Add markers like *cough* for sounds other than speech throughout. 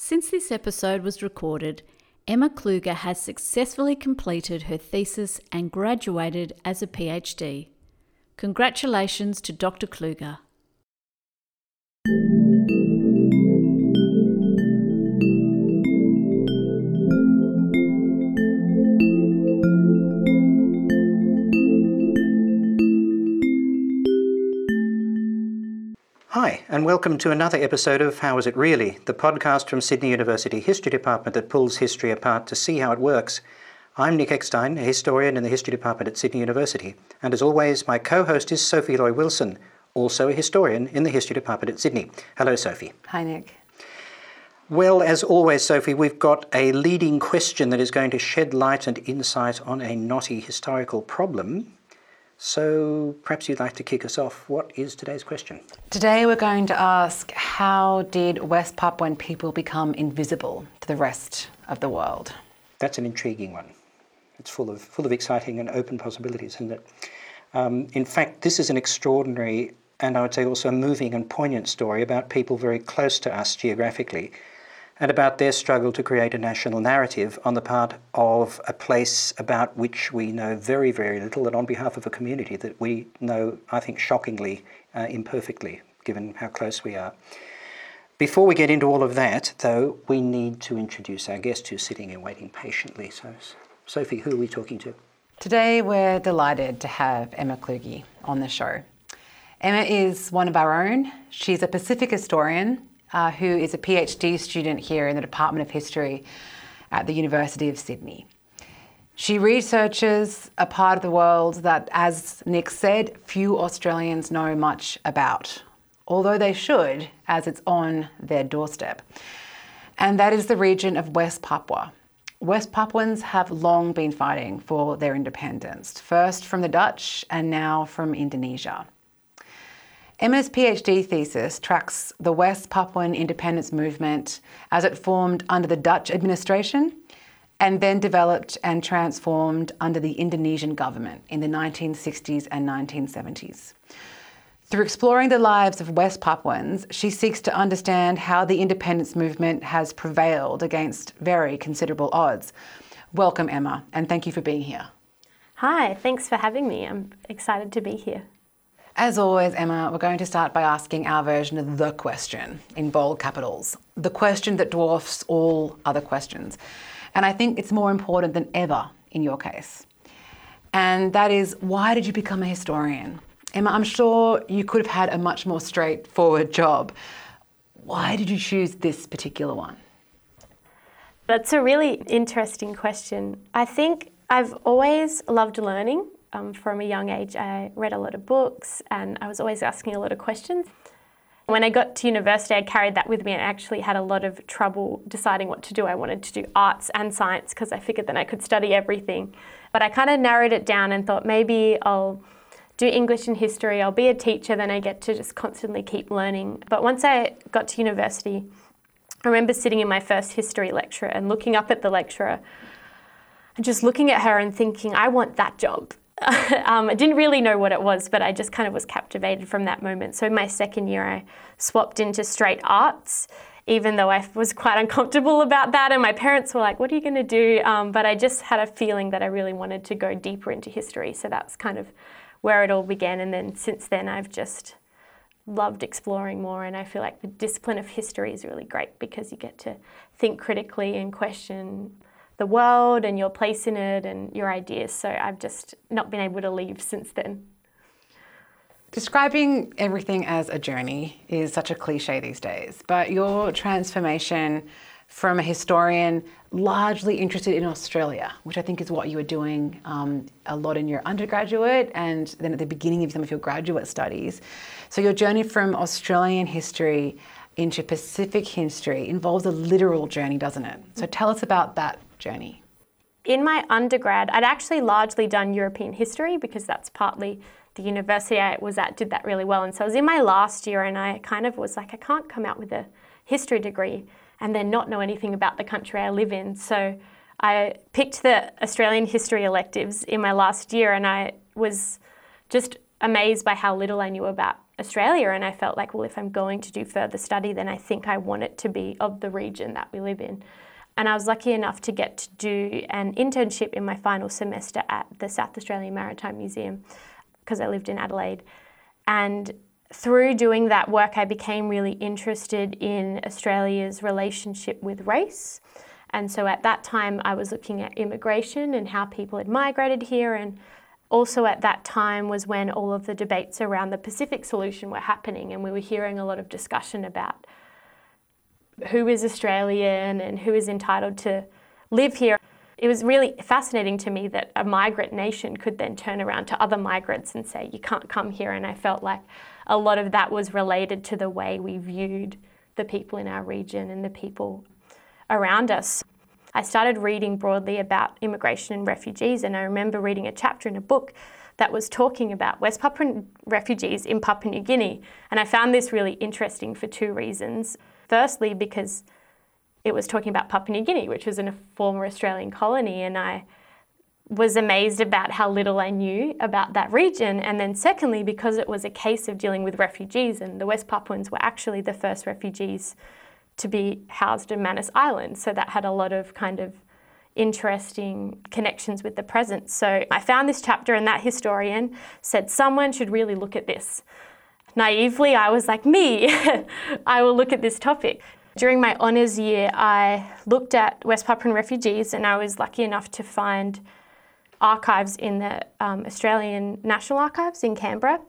Since this episode was recorded, Emma Kluge has successfully completed her thesis and graduated as a PhD. Congratulations to Dr. Kluge. And welcome to another episode of How Was It Really, the podcast from Sydney University History Department that pulls history apart to see how it works. I'm Nick Eckstein, a historian in the History Department at Sydney University, and as always, my co host is Sophie Loy Wilson, also a historian in the History Department at Sydney. Hello, Sophie. Hi, Nick. Well, as always, Sophie, we've got a leading question that is going to shed light and insight on a knotty historical problem. So perhaps you'd like to kick us off. What is today's question? Today we're going to ask how did West Papuan people become invisible to the rest of the world? That's an intriguing one. It's full of, full of exciting and open possibilities, isn't it? Um, in fact, this is an extraordinary and I would say also a moving and poignant story about people very close to us geographically and about their struggle to create a national narrative on the part of a place about which we know very, very little, and on behalf of a community that we know, I think, shockingly uh, imperfectly, given how close we are. Before we get into all of that, though, we need to introduce our guest who's sitting and waiting patiently. So, Sophie, who are we talking to? Today, we're delighted to have Emma Kluge on the show. Emma is one of our own. She's a Pacific historian uh, who is a PhD student here in the Department of History at the University of Sydney. She researches a part of the world that, as Nick said, few Australians know much about, although they should, as it's on their doorstep. And that is the region of West Papua. West Papuans have long been fighting for their independence, first from the Dutch and now from Indonesia. Emma's PhD thesis tracks the West Papuan independence movement as it formed under the Dutch administration and then developed and transformed under the Indonesian government in the 1960s and 1970s. Through exploring the lives of West Papuans, she seeks to understand how the independence movement has prevailed against very considerable odds. Welcome, Emma, and thank you for being here. Hi, thanks for having me. I'm excited to be here. As always, Emma, we're going to start by asking our version of the question in bold capitals, the question that dwarfs all other questions. And I think it's more important than ever in your case. And that is why did you become a historian? Emma, I'm sure you could have had a much more straightforward job. Why did you choose this particular one? That's a really interesting question. I think I've always loved learning um, from a young age, I read a lot of books and I was always asking a lot of questions. When I got to university, I carried that with me and actually had a lot of trouble deciding what to do. I wanted to do arts and science because I figured that I could study everything. But I kind of narrowed it down and thought maybe I'll do English and history, I'll be a teacher, then I get to just constantly keep learning. But once I got to university, I remember sitting in my first history lecture and looking up at the lecturer and just looking at her and thinking, I want that job. *laughs* um, I didn't really know what it was, but I just kind of was captivated from that moment. So my second year, I swapped into straight arts, even though I was quite uncomfortable about that. And my parents were like, "What are you going to do?" Um, but I just had a feeling that I really wanted to go deeper into history. So that's kind of where it all began. And then since then, I've just loved exploring more. And I feel like the discipline of history is really great because you get to think critically and question the world and your place in it and your ideas. So I've just not been able to leave since then. Describing everything as a journey is such a cliche these days, but your transformation from a historian largely interested in Australia, which I think is what you were doing um, a lot in your undergraduate and then at the beginning of some of your graduate studies. So, your journey from Australian history into Pacific history involves a literal journey, doesn't it? So, tell us about that journey? In my undergrad, I'd actually largely done European history because that's partly the university I was at did that really well. And so I was in my last year and I kind of was like, I can't come out with a history degree and then not know anything about the country I live in. So I picked the Australian history electives in my last year and I was just amazed by how little I knew about Australia. And I felt like, well, if I'm going to do further study, then I think I want it to be of the region that we live in. And I was lucky enough to get to do an internship in my final semester at the South Australian Maritime Museum because I lived in Adelaide. And through doing that work, I became really interested in Australia's relationship with race. And so at that time, I was looking at immigration and how people had migrated here. And also at that time was when all of the debates around the Pacific solution were happening, and we were hearing a lot of discussion about who is Australian and who is entitled to live here. It was really fascinating to me that a migrant nation could then turn around to other migrants and say, You can't come here. And I felt like a lot of that was related to the way we viewed the people in our region and the people around us. I started reading broadly about immigration and refugees, and I remember reading a chapter in a book that was talking about West Papuan refugees in Papua New Guinea. And I found this really interesting for two reasons. Firstly, because it was talking about Papua New Guinea, which was a former Australian colony, and I was amazed about how little I knew about that region. And then, secondly, because it was a case of dealing with refugees, and the West Papuans were actually the first refugees to be housed in Manus Island. So that had a lot of kind of interesting connections with the present. So I found this chapter, and that historian said someone should really look at this. Naively, I was like, me, *laughs* I will look at this topic. During my honours year, I looked at West Papuan refugees, and I was lucky enough to find archives in the um, Australian National Archives in Canberra.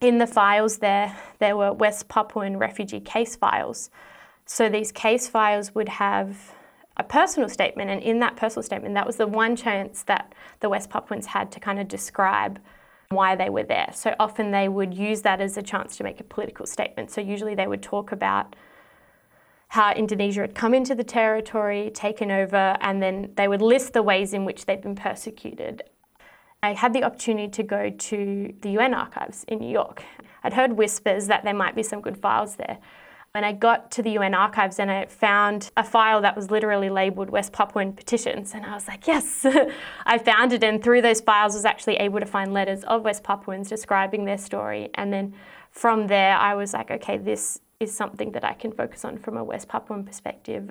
In the files there, there were West Papuan refugee case files. So these case files would have a personal statement, and in that personal statement, that was the one chance that the West Papuans had to kind of describe why they were there. So often they would use that as a chance to make a political statement. So usually they would talk about how Indonesia had come into the territory, taken over, and then they would list the ways in which they'd been persecuted. I had the opportunity to go to the UN archives in New York. I'd heard whispers that there might be some good files there. And I got to the UN archives and I found a file that was literally labeled West Papuan petitions. And I was like, yes, *laughs* I found it. And through those files, I was actually able to find letters of West Papuans describing their story. And then from there, I was like, okay, this is something that I can focus on from a West Papuan perspective.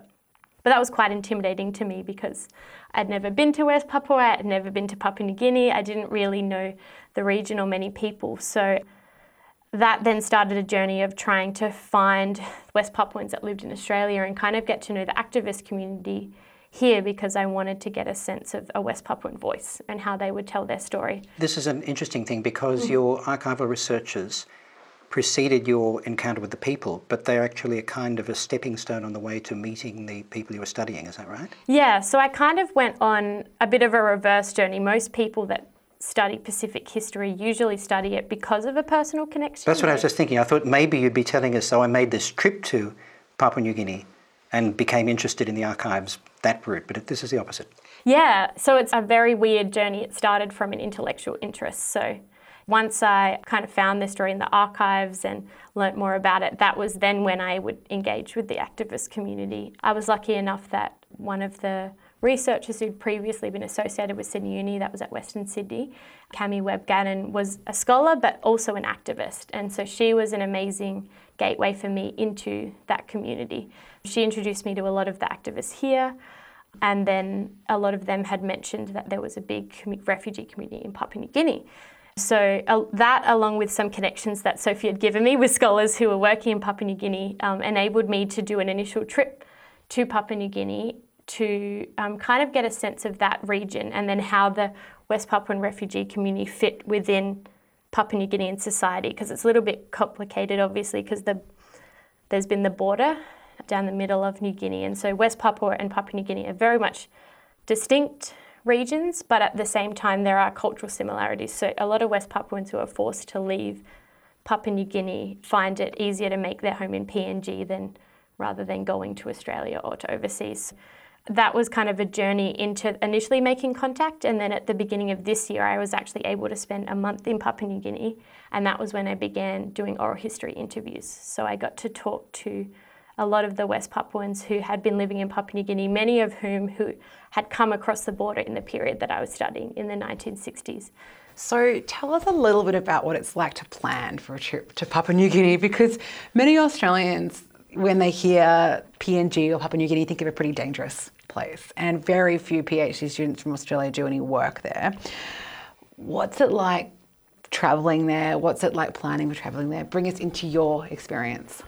But that was quite intimidating to me because I'd never been to West Papua, I'd never been to Papua New Guinea, I didn't really know the region or many people. So that then started a journey of trying to find West Papuans that lived in Australia and kind of get to know the activist community here because I wanted to get a sense of a West Papuan voice and how they would tell their story. This is an interesting thing because mm-hmm. your archival researchers preceded your encounter with the people, but they're actually a kind of a stepping stone on the way to meeting the people you were studying, is that right? Yeah, so I kind of went on a bit of a reverse journey. Most people that study Pacific history usually study it because of a personal connection. That's what I was just thinking. I thought maybe you'd be telling us, so I made this trip to Papua New Guinea and became interested in the archives that route, but this is the opposite. Yeah, so it's a very weird journey. It started from an intellectual interest. So once I kind of found the story in the archives and learnt more about it, that was then when I would engage with the activist community. I was lucky enough that one of the researchers who'd previously been associated with Sydney Uni, that was at Western Sydney, Cami Webb Gannon, was a scholar but also an activist. And so she was an amazing gateway for me into that community. She introduced me to a lot of the activists here. And then a lot of them had mentioned that there was a big refugee community in Papua New Guinea. So uh, that, along with some connections that Sophie had given me with scholars who were working in Papua New Guinea, um, enabled me to do an initial trip to Papua New Guinea to um, kind of get a sense of that region and then how the West Papuan refugee community fit within Papua New Guinean society because it's a little bit complicated, obviously, because the, there's been the border down the middle of New Guinea, and so West Papua and Papua New Guinea are very much distinct regions, but at the same time, there are cultural similarities. So, a lot of West Papuans who are forced to leave Papua New Guinea find it easier to make their home in PNG than rather than going to Australia or to overseas. That was kind of a journey into initially making contact, and then at the beginning of this year, I was actually able to spend a month in Papua New Guinea, and that was when I began doing oral history interviews. So I got to talk to a lot of the West Papuans who had been living in Papua New Guinea, many of whom who had come across the border in the period that I was studying in the 1960s. So tell us a little bit about what it's like to plan for a trip to Papua New Guinea because many Australians, when they hear PNG or Papua New Guinea, think of a pretty dangerous place, and very few PhD students from Australia do any work there. What's it like travelling there? What's it like planning for travelling there? Bring us into your experience.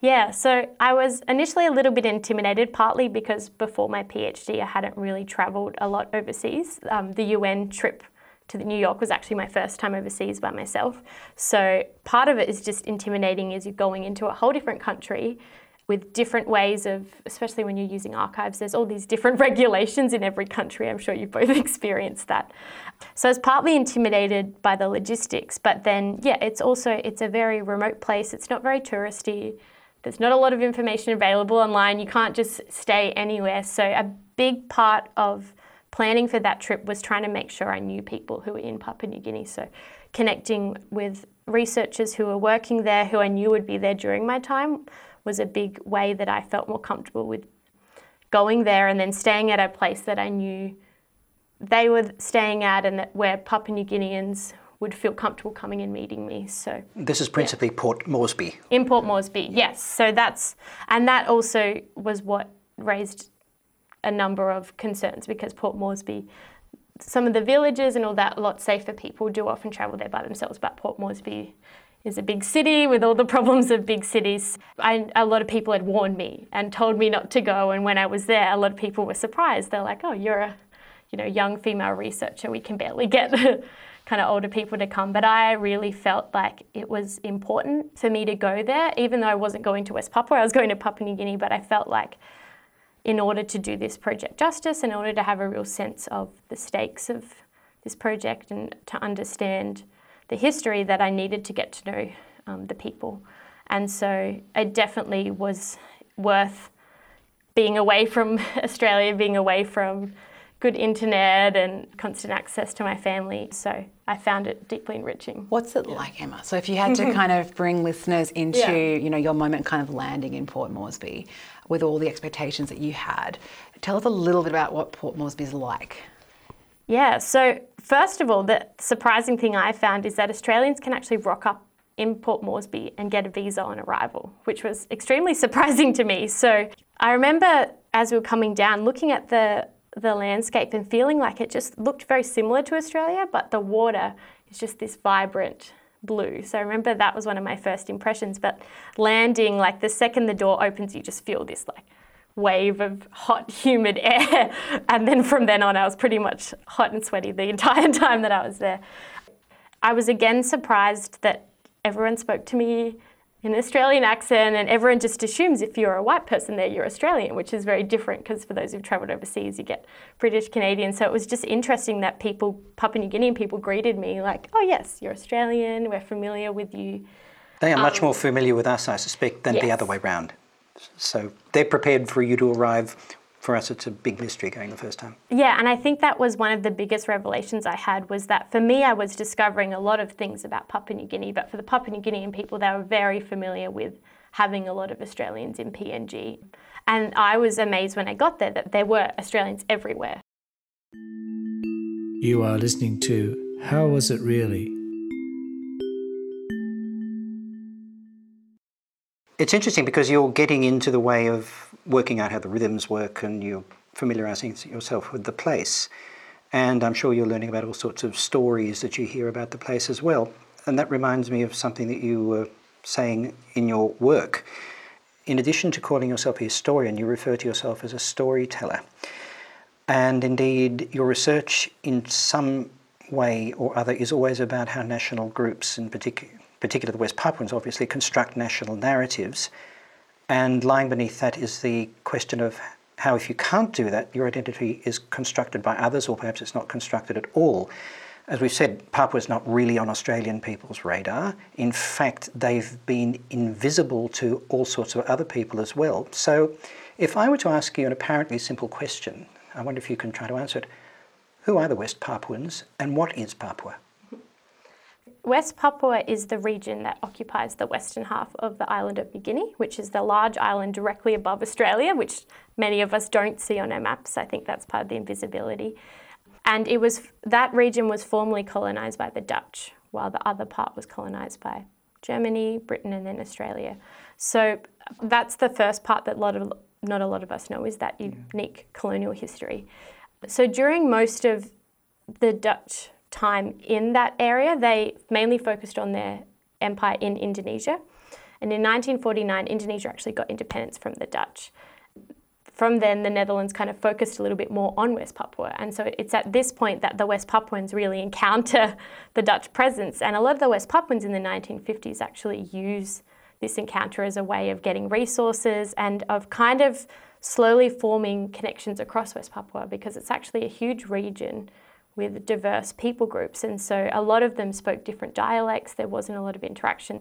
Yeah, so I was initially a little bit intimidated, partly because before my PhD I hadn't really travelled a lot overseas. Um, the UN trip to New York was actually my first time overseas by myself. So part of it is just intimidating as you're going into a whole different country with different ways of, especially when you're using archives, there's all these different *laughs* regulations in every country. I'm sure you've both *laughs* experienced that. So I was partly intimidated by the logistics, but then yeah, it's also it's a very remote place. It's not very touristy. There's not a lot of information available online. You can't just stay anywhere. So, a big part of planning for that trip was trying to make sure I knew people who were in Papua New Guinea. So, connecting with researchers who were working there, who I knew would be there during my time, was a big way that I felt more comfortable with going there and then staying at a place that I knew they were staying at and that where Papua New Guineans would feel comfortable coming and meeting me. So this is principally yeah. Port Moresby. In Port Moresby, yes. So that's and that also was what raised a number of concerns because Port Moresby, some of the villages and all that, a lot safer people do often travel there by themselves. But Port Moresby is a big city with all the problems of big cities. I, a lot of people had warned me and told me not to go. And when I was there, a lot of people were surprised. They're like, "Oh, you're a, you know, young female researcher. We can barely get." the *laughs* kind of older people to come. But I really felt like it was important for me to go there, even though I wasn't going to West Papua, I was going to Papua New Guinea. But I felt like in order to do this project justice, in order to have a real sense of the stakes of this project and to understand the history, that I needed to get to know um, the people. And so it definitely was worth being away from *laughs* Australia, being away from good internet and constant access to my family. So I found it deeply enriching. What's it like, Emma? So if you had to *laughs* kind of bring listeners into, yeah. you know, your moment kind of landing in Port Moresby with all the expectations that you had, tell us a little bit about what Port Moresby is like. Yeah, so first of all, the surprising thing I found is that Australians can actually rock up in Port Moresby and get a visa on arrival, which was extremely *laughs* surprising to me. So I remember as we were coming down, looking at the the landscape and feeling like it just looked very similar to Australia, but the water is just this vibrant blue. So I remember that was one of my first impressions. But landing, like the second the door opens, you just feel this like wave of hot, humid *laughs* air. And then from then on, I was pretty much hot and sweaty the *laughs* entire time that I was there. I was again surprised that everyone spoke to me in an Australian accent, and everyone just assumes if you're a white person there, you're Australian, which is very different because for those who've travelled overseas, you get British, Canadian. So it was just interesting that people, Papua New Guinean people, greeted me like, oh, yes, you're Australian, we're familiar with you. They are um, much more familiar with us, I suspect, than yes. the other way round. So they're prepared for you to arrive for us. It's a big mystery going the first time. Yeah and i think that was one of the biggest revelations i had was that for me i was discovering a lot of things about papua new guinea but for the papua new guinean people they were very familiar with having a lot of australians in png and i was amazed when i got there that there were australians everywhere. You are listening to how was it really It's interesting because you're getting into the way of working out how the rhythms work and you're familiarizing yourself with the place. And I'm sure you're learning about all sorts of stories that you hear about the place as well. And that reminds me of something that you were saying in your work. In addition to calling yourself a historian, you refer to yourself as a storyteller. And indeed, your research in some way or other is always about how national groups, in particular, particularly the West Papuans, obviously, construct national narratives. And lying beneath that is the question of how, if you can't do that, your identity is constructed by others, or perhaps it's not constructed at all. As we've said, Papua is not really on Australian people's radar. In fact, they've been invisible to all sorts of other people as well. So, if I were to ask you an apparently simple question, I wonder if you can try to answer it. Who are the West Papuans and what is Papua? West Papua is the region that occupies the western half of the island of New Guinea, which is the large island directly above Australia, which many of us don't see on our maps. I think that's part of the invisibility. And it was that region was formerly colonized by the Dutch, while the other part was colonized by Germany, Britain, and then Australia. So that's the first part that a lot of, not a lot of us know is that unique colonial history. So during most of the Dutch time in that area, they mainly focused on their empire in Indonesia. And in 1949, Indonesia actually got independence from the Dutch. From then, the Netherlands kind of focused a little bit more on West Papua. And so it's at this point that the West Papuans really encounter *laughs* the Dutch presence. And a lot of the West Papuans in the 1950s actually use this encounter as a way of getting resources and of kind of slowly forming connections across West Papua because it's actually a huge region with diverse people groups. And so a lot of them spoke different dialects, there wasn't a lot of interaction.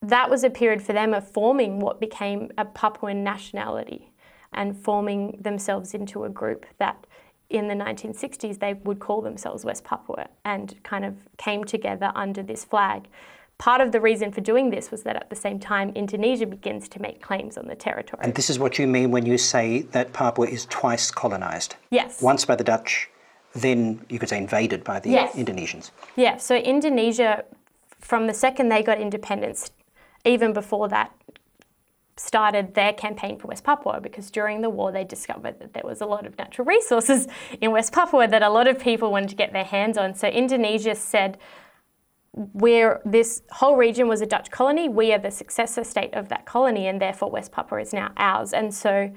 That was a period for them of forming what became a Papuan nationality and forming themselves into a group that in the 1960s they would call themselves West Papua and kind of came together under this flag. Part of the reason for doing this was that at the same time, Indonesia begins to make claims on the territory. And this is what you mean when you say that Papua is twice colonised. Yes. Once by the Dutch, then you could say invaded by the Yes. Indonesians. Yeah, so Indonesia, from the second they got independence, even before that, started their campaign for West Papua because during the war they discovered that there was a lot of natural resources *laughs* in West Papua that a lot of people wanted to get their hands on. So Indonesia said, we're, this whole region was a Dutch colony, we are the successor state of that colony, and therefore West Papua is now ours. And so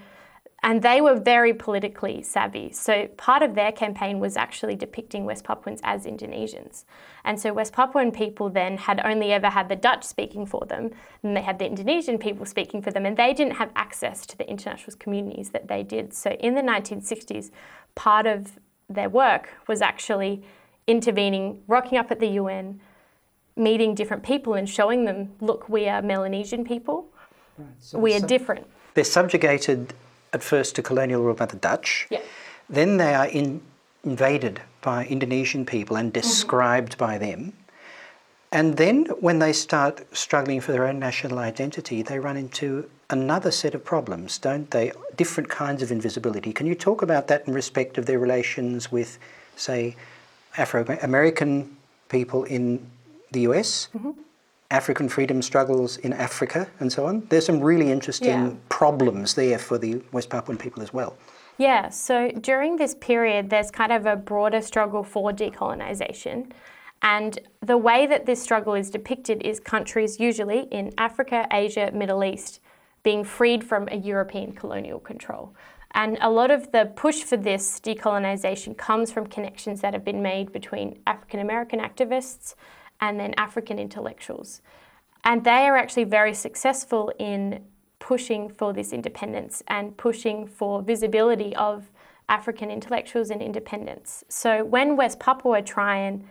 and they were very politically savvy. So part of their campaign was actually depicting West Papuans as Indonesians. And so West Papuan people then had only ever had the Dutch speaking for them, and they had the Indonesian people speaking for them, and they didn't have access to the international communities that they did. So in the 1960s, part of their work was actually intervening, rocking up at the UN, meeting different people and showing them, look, we are Melanesian people, we are different. They're subjugated at first to colonial rule by the Dutch. Yeah. Then they are in, invaded by Indonesian people and Mm-hmm. described by them. And then when they start struggling for their own national identity, they run into another set of problems, don't they? Different kinds of invisibility. Can you talk about that in respect of their relations with, say, Afro American people in the US? Mm-hmm. African freedom struggles in Africa and so on. There's some really interesting Yeah. problems there for the West Papuan people as well. Yeah, so during this period, there's kind of a broader struggle for decolonisation. And the way that this struggle is depicted is countries, usually in Africa, Asia, Middle East, being freed from a European colonial control. And a lot of the push for this decolonisation comes from connections that have been made between African American activists and then African intellectuals. And they are actually very successful in pushing for this independence and pushing for visibility of African intellectuals and independence. So when West Papua try and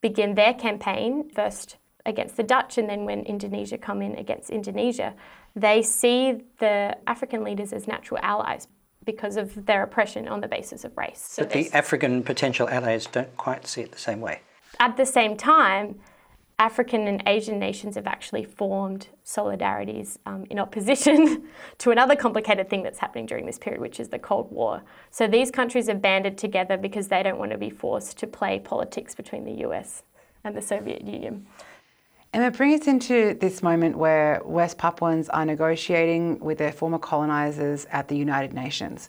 begin their campaign, first against the Dutch and then when Indonesia come in against Indonesia, they see the African leaders as natural allies because of their oppression on the basis of race. So But the African potential allies don't quite see it the same way. at the same time, African and Asian nations have actually formed solidarities um, in opposition *laughs* to another complicated thing that's happening during this period, which is the Cold War. So these countries have banded together because they don't want to be forced to play politics between the US and the Soviet Union. And Emma, bring us into this moment where West Papuans are negotiating with their former colonisers at the United Nations.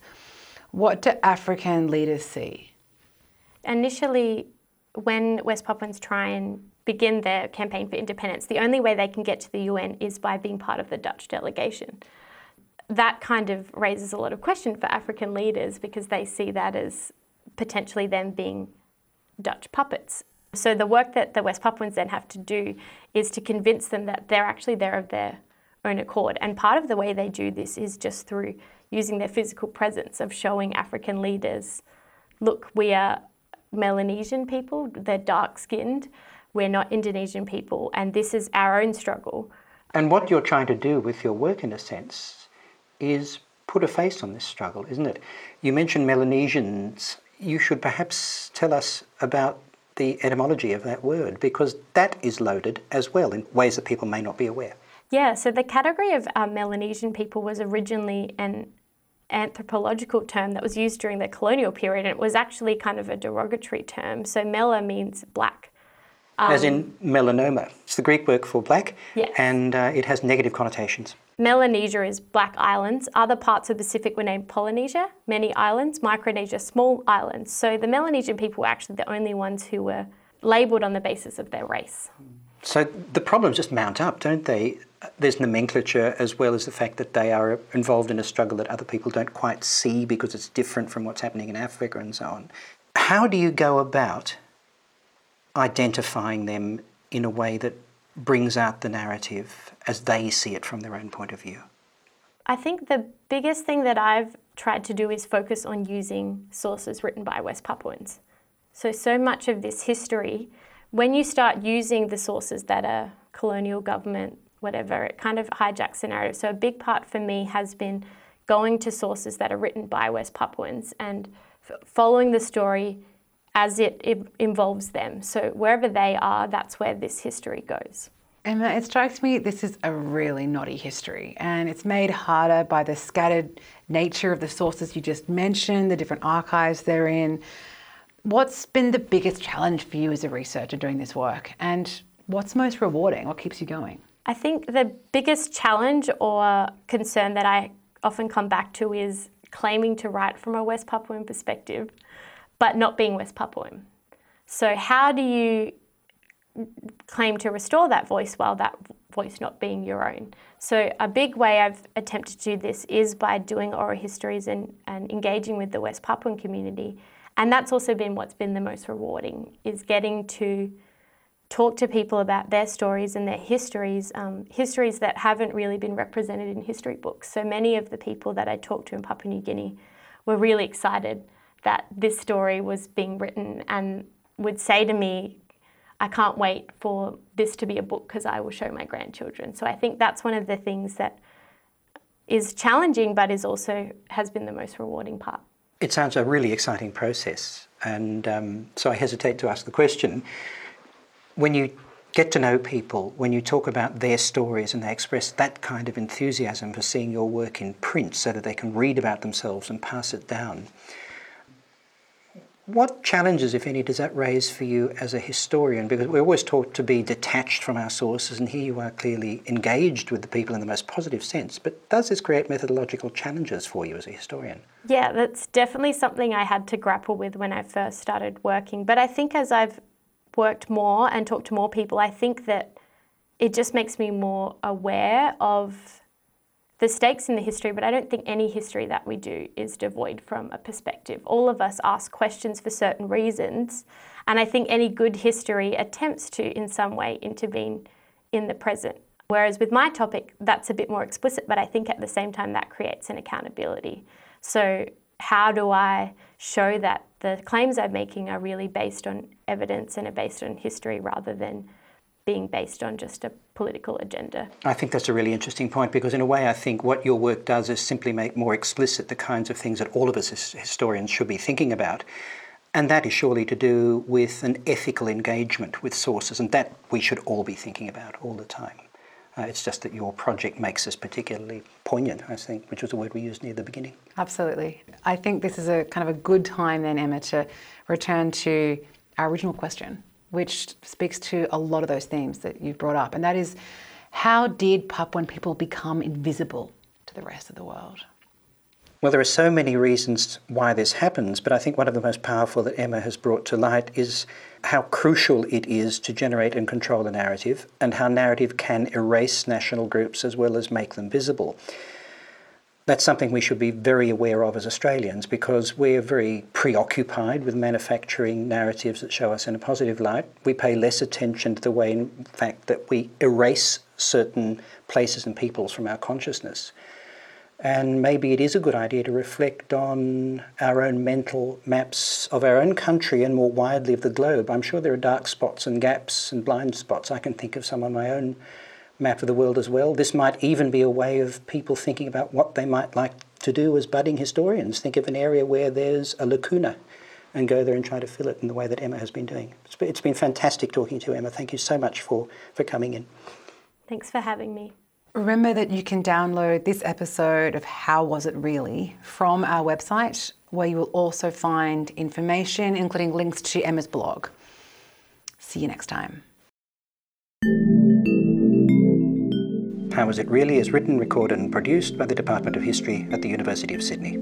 What do African leaders see? Initially, when West Papuans try and begin their campaign for independence, the only way they can get to the UN is by being part of the Dutch delegation. That kind of raises a lot of question for African leaders because they see that as potentially them being Dutch puppets. So the work that the West Papuans then have to do is to convince them that they're actually there of their own accord. And part of the way they do this is just through using their physical presence of showing African leaders, look, we are Melanesian people, they're dark skinned, we're not Indonesian people, and this is our own struggle. And what you're trying to do with your work, in a sense, is put a face on this struggle, isn't it? You mentioned Melanesians. You should perhaps tell us about the etymology of that word, because that is loaded as well in ways that people may not be aware. Yeah, so the category of uh, Melanesian people was originally an anthropological term that was used during the colonial period, and it was actually kind of a derogatory term. So mela means black. As in melanoma. It's the Greek word for black, Yes. and uh, it has negative connotations. Melanesia is black islands. Other parts of the Pacific were named Polynesia, many islands, Micronesia, small islands. So the Melanesian people were actually the only ones who were labelled on the basis of their race. So the problems just mount up, don't they? There's nomenclature as well as the fact that they are involved in a struggle that other people don't quite see because it's different from what's happening in Africa and so on. How do you go about identifying them in a way that brings out the narrative as they see it from their own point of view? I think the biggest thing that I've tried to do is focus on using sources written by West Papuans. So, so much of this history, when you start using the sources that are colonial government, whatever, it kind of hijacks the narrative. So, a big part for me has been going to sources that are written by West Papuans and f- following the story as it, it involves them. So, wherever they are, that's where this history goes. Emma, it strikes me this is a really knotty history, and it's made harder by the scattered nature of the sources you just mentioned, the different archives they're in. What's been the biggest challenge for you as a researcher doing this work, and what's most rewarding? What keeps you going? I think the biggest challenge or concern that I often come back to is claiming to write from a West Papuan perspective, but not being West Papuan. So, how do you claim to restore that voice while that voice not being your own? So, a big way I've attempted to do this is by doing oral histories and, and engaging with the West Papuan community. And that's also been what's been the most rewarding, is getting to talk to people about their stories and their histories, um, histories that haven't really been represented in history books. So many of the people that I talked to in Papua New Guinea were really excited that this story was being written and would say to me, I can't wait for this to be a book because I will show my grandchildren. So I think that's one of the things that is challenging but is also has been the most rewarding part. It sounds a really exciting process, and um, so I hesitate to ask the question. When you get to know people, when you talk about their stories and they express that kind of enthusiasm for seeing your work in print so that they can read about themselves and pass it down, what challenges, if any, does that raise for you as a historian? Because we're always taught to be detached from our sources, and here you are clearly engaged with the people in the most positive sense. But does this create methodological challenges for you as a historian? Yeah, that's definitely something I had to grapple with when I first started working. But I think as I've worked more and talked to more people, I think that it just makes me more aware of the stakes in the history, but I don't think any history that we do is devoid from a perspective. All of us ask questions for certain reasons, and I think any good history attempts to, in some way, intervene in the present. Whereas with my topic, that's a bit more explicit, but I think at the same time that creates an accountability. So, how do I show that the claims I'm making are really based on evidence and are based on history rather than being based on just a political agenda. I think that's a really interesting point because, in a way, I think what your work does is simply make more explicit the kinds of things that all of us as historians should be thinking about. And that is surely to do with an ethical engagement with sources, and that we should all be thinking about all the time. Uh, it's just that your project makes us particularly poignant, I think, which was a word we used near the beginning. Absolutely. I think this is a kind of a good time then, Emma, to return to our original question, which speaks to a lot of those themes that you've brought up, and that is how did Papuan people become invisible to the rest of the world? Well, there are so many reasons why this happens, but I think one of the most powerful that Emma has brought to light is how crucial it is to generate and control a narrative, and how narrative can erase national groups as well as make them visible. That's something we should be very aware of as Australians because we're very preoccupied with manufacturing narratives that show us in a positive light. We pay less attention to the way, in fact, that we erase certain places and peoples from our consciousness. And maybe it is a good idea to reflect on our own mental maps of our own country and more widely of the globe. I'm sure there are dark spots and gaps and blind spots. I can think of some on my own map of the world as well. This might even be a way of people thinking about what they might like to do as budding historians. Think of an area where there's a lacuna and go there and try to fill it in the way that Emma has been doing. It's been fantastic talking to you, Emma. Thank you so much for, for coming in. Thanks for having me. Remember that you can download this episode of How Was It Really from our website, where you will also find information, including links to Emma's blog. See you next time. How Was It Really is written, recorded, and produced by the Department of History at the University of Sydney.